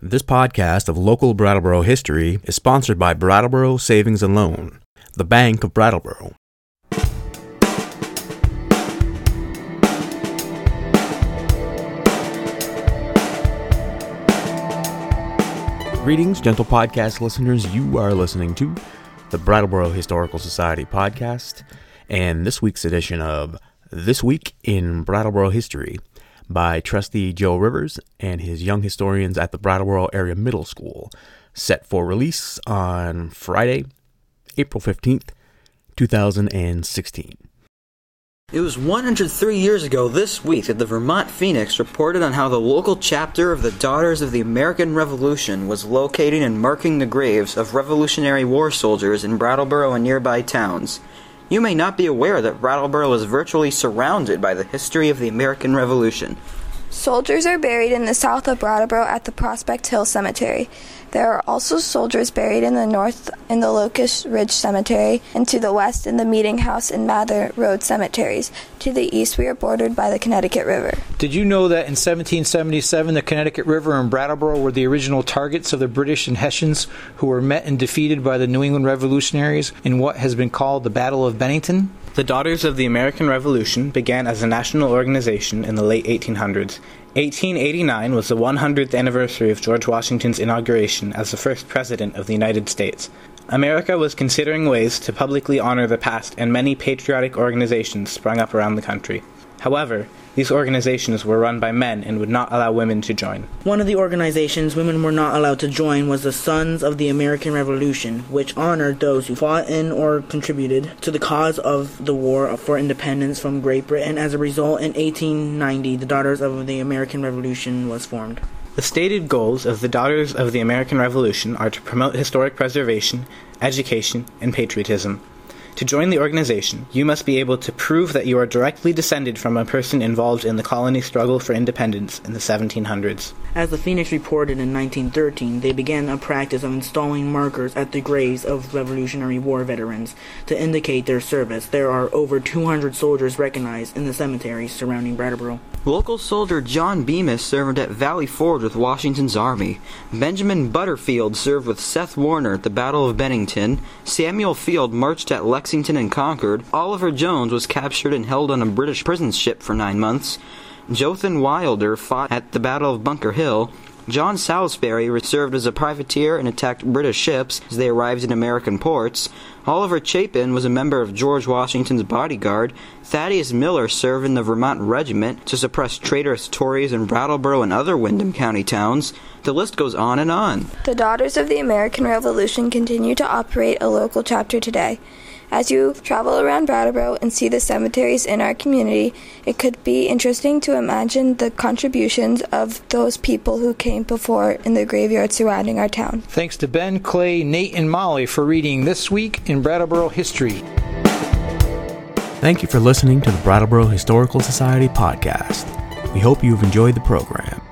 This podcast of local Brattleboro history is sponsored by Brattleboro Savings and Loan, the Bank of Brattleboro. Greetings, gentle podcast listeners. You are listening to the Brattleboro Historical Society podcast and this week's edition of This Week in Brattleboro History by trustee Joe Rivers and his young historians at the Brattleboro Area Middle School, set for release on Friday, April 15th, 2016. It was 103 years ago this week that the Vermont Phoenix reported on how the local chapter of the Daughters of the American Revolution was locating and marking the graves of Revolutionary War soldiers in Brattleboro and nearby towns. You may not be aware that Brattleboro is virtually surrounded by the history of the American Revolution. Soldiers are buried in the south of Brattleboro at the Prospect Hill Cemetery. There are also soldiers buried in the north in the Locust Ridge Cemetery, and to the west in the Meeting House and Mather Road cemeteries. To the east, we are bordered by the Connecticut River. Did you know that in 1777 the Connecticut River and Brattleboro were the original targets of the British and Hessians who were met and defeated by the New England Revolutionaries in what has been called the Battle of Bennington? The Daughters of the American Revolution began as a national organization in the late 1800s. 1889 was the 100th anniversary of George Washington's inauguration as the first president of the United States. America was considering ways to publicly honor the past, and many patriotic organizations sprung up around the country. However, these organizations were run by men and would not allow women to join. One of the organizations women were not allowed to join was the Sons of the American Revolution, which honored those who fought in or contributed to the cause of the war for independence from Great Britain. As a result, in 1890, the Daughters of the American Revolution was formed. The stated goals of the Daughters of the American Revolution are to promote historic preservation, education, and patriotism. To join the organization, you must be able to prove that you are directly descended from a person involved in the colony struggle for independence in the 1700s. As the Phoenix reported in 1913, they began a practice of installing markers at the graves of Revolutionary War veterans to indicate their service. There are over 200 soldiers recognized in the cemeteries surrounding Brattleboro. Local soldier John Bemis served at Valley Forge with Washington's army. Benjamin Butterfield served with Seth Warner at the Battle of Bennington. Samuel Field marched at Lexington and Concord. Oliver Jones was captured and held on a British prison ship for nine months. Jotham Wilder fought at the Battle of Bunker Hill. John Salisbury served as a privateer and attacked British ships as they arrived in American ports. Oliver Chapin was a member of George Washington's bodyguard. Thaddeus Miller served in the Vermont Regiment to suppress traitorous Tories in Brattleboro and other Windham County towns. The list goes on and on. The Daughters of the American Revolution continue to operate a local chapter today. As you travel around Brattleboro and see the cemeteries in our community, it could be interesting to imagine the contributions of those people who came before in the graveyard surrounding our town. Thanks to Ben, Clay, Nate, and Molly for reading This Week in Brattleboro History. Thank you for listening to the Brattleboro Historical Society podcast. We hope you've enjoyed the program.